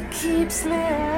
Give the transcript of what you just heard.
that keeps me.